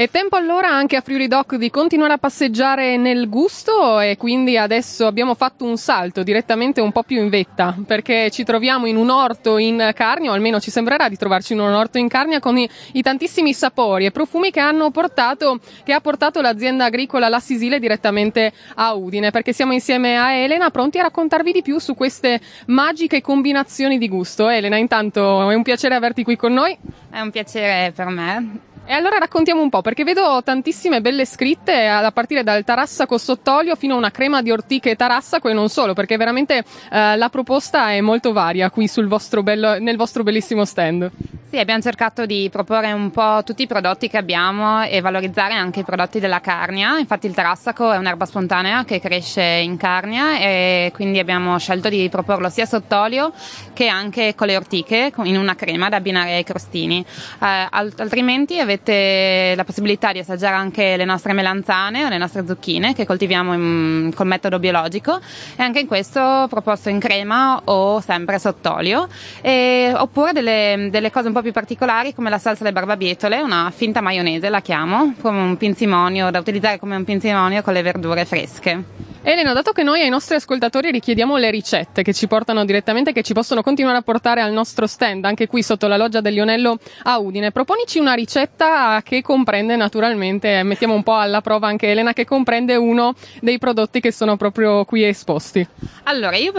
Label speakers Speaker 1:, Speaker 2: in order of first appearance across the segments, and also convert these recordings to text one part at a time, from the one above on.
Speaker 1: È tempo allora anche a Friuli Doc di continuare a passeggiare nel gusto e quindi adesso abbiamo fatto un salto direttamente un po' più in vetta perché ci troviamo in un orto in Carnia, o almeno ci sembrerà di trovarci in un orto in Carnia con i, i tantissimi sapori e profumi che portato, che ha portato l'azienda agricola La Sisile direttamente a Udine perché siamo insieme a Elena pronti a raccontarvi di più su queste magiche combinazioni di gusto. Elena, intanto è un piacere averti qui con noi.
Speaker 2: È un piacere per me.
Speaker 1: E allora raccontiamo un po', perché vedo tantissime belle scritte a partire dal tarassaco sott'olio fino a una crema di ortiche tarassaco e non solo, perché veramente eh, la proposta è molto varia qui vostro bello, nel vostro bellissimo stand.
Speaker 2: Sì, abbiamo cercato di proporre un po' tutti i prodotti che abbiamo e valorizzare anche i prodotti della Carnia. Infatti il tarassaco è un'erba spontanea che cresce in Carnia e quindi abbiamo scelto di proporlo sia sott'olio che anche con le ortiche in una crema da abbinare ai crostini. Eh, altrimenti avete la possibilità di assaggiare anche le nostre melanzane o le nostre zucchine che coltiviamo in, col metodo biologico e anche in questo proposto in crema o sempre sott'olio e, oppure delle, delle cose un po' po' più particolari come la salsa alle barbabietole, una finta maionese la chiamo, come un pinzimonio, da utilizzare come un pinzimonio con le verdure fresche.
Speaker 1: Elena, dato che noi ai nostri ascoltatori richiediamo le ricette che ci portano direttamente, che ci possono continuare a portare al nostro stand, anche qui sotto la loggia del Lionello a Udine, proponici una ricetta che comprende naturalmente, mettiamo un po' alla prova anche Elena, che comprende uno dei prodotti che sono proprio qui esposti.
Speaker 2: Allora, io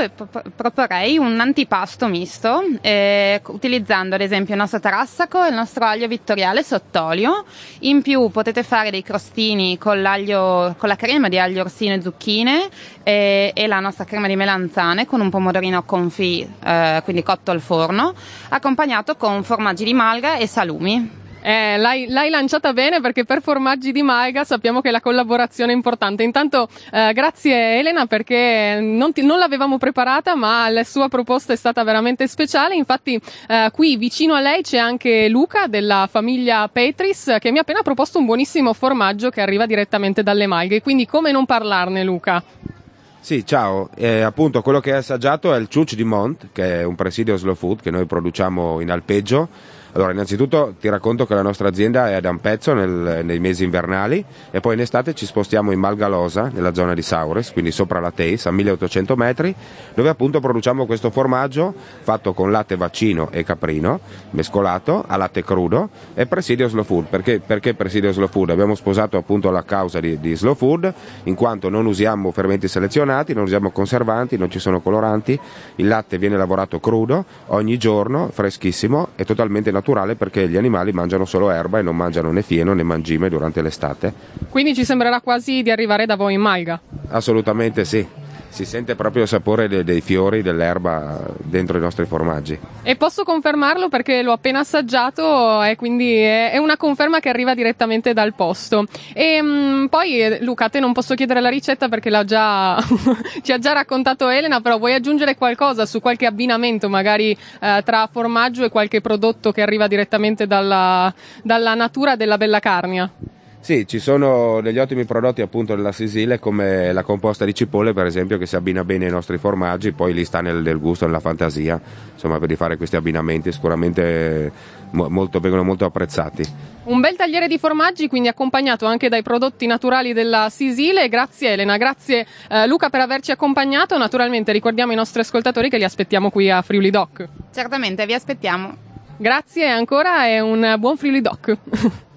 Speaker 2: proporrei un antipasto misto, eh, utilizzando ad esempio il nostro tarassaco e il nostro aglio vittoriale sott'olio. In più potete fare dei crostini con, con la crema di aglio orsino e zucchine zucchine e, e, la nostra crema di melanzane con un pomodorino confit, eh, quindi cotto al forno, accompagnato con formaggi di malga e salumi.
Speaker 1: Eh, l'hai, l'hai, lanciata bene perché per formaggi di Malga sappiamo che la collaborazione è importante. Intanto eh, grazie Elena perché non, ti, non, l'avevamo preparata ma la sua proposta è stata veramente speciale. Infatti eh, qui vicino a lei c'è anche Luca della famiglia Petris che mi ha appena proposto un buonissimo formaggio che arriva direttamente dalle Malghe. Quindi come non parlarne Luca?
Speaker 3: Sì, ciao. Eh, appunto quello che hai assaggiato è il Ciuc di Mont che è un presidio slow food che noi produciamo in alpeggio allora, innanzitutto ti racconto che la nostra azienda è ad Ampezzo nel, nei mesi invernali e poi in estate ci spostiamo in Malgalosa, nella zona di Saures, quindi sopra la Teis, a 1800 metri, dove appunto produciamo questo formaggio fatto con latte vaccino e caprino, mescolato a latte crudo e presidio slow food. Perché, perché presidio slow food? Abbiamo sposato appunto la causa di, di slow food, in quanto non usiamo fermenti selezionati, non usiamo conservanti, non ci sono coloranti, il latte viene lavorato crudo ogni giorno, freschissimo e totalmente naturale naturale perché gli animali mangiano solo erba e non mangiano né fieno né mangime durante l'estate.
Speaker 1: Quindi ci sembrerà quasi di arrivare da voi in Malga?
Speaker 3: Assolutamente sì si sente proprio il sapore dei, dei, fiori, dell'erba dentro i nostri formaggi.
Speaker 1: E posso confermarlo perché l'ho appena assaggiato e quindi è, una conferma che arriva direttamente dal posto. E mh, mm, poi eh, Luca, a te non posso chiedere la ricetta perché già, ci ha già raccontato Elena, però vuoi aggiungere qualcosa su qualche abbinamento magari eh, tra formaggio e qualche prodotto che arriva direttamente dalla, dalla natura della bella carnia?
Speaker 3: Sì, ci sono degli ottimi prodotti appunto della Sisile come la composta di cipolle per esempio che si abbina bene ai nostri formaggi, poi lì sta nel, nel gusto, nella fantasia, insomma per fare questi abbinamenti sicuramente molto, vengono molto apprezzati.
Speaker 1: Un bel tagliere di formaggi quindi accompagnato anche dai prodotti naturali della Sisile, grazie Elena, grazie eh, Luca per averci accompagnato, naturalmente ricordiamo ai nostri ascoltatori che li aspettiamo qui a Friuli Doc.
Speaker 2: Certamente, vi aspettiamo.
Speaker 1: Grazie ancora e un buon Friuli Doc.